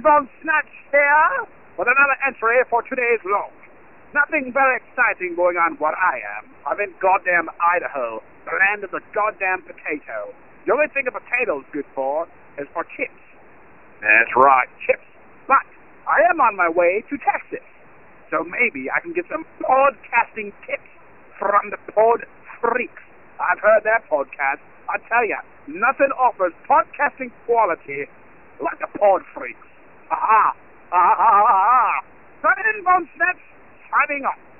Von Snatch here with another entry for today's log. Nothing very exciting going on where I am. I'm in goddamn Idaho, the land of the goddamn potato. The only thing a potato's good for is for chips. That's right, chips. But I am on my way to Texas. So maybe I can get some podcasting tips from the Pod Freaks. I've heard their podcast. I tell ya, nothing offers podcasting quality like the Pod Freaks. Ah, ah, ah. Aha! Aha! Aha! Friends Von Snatch signing off.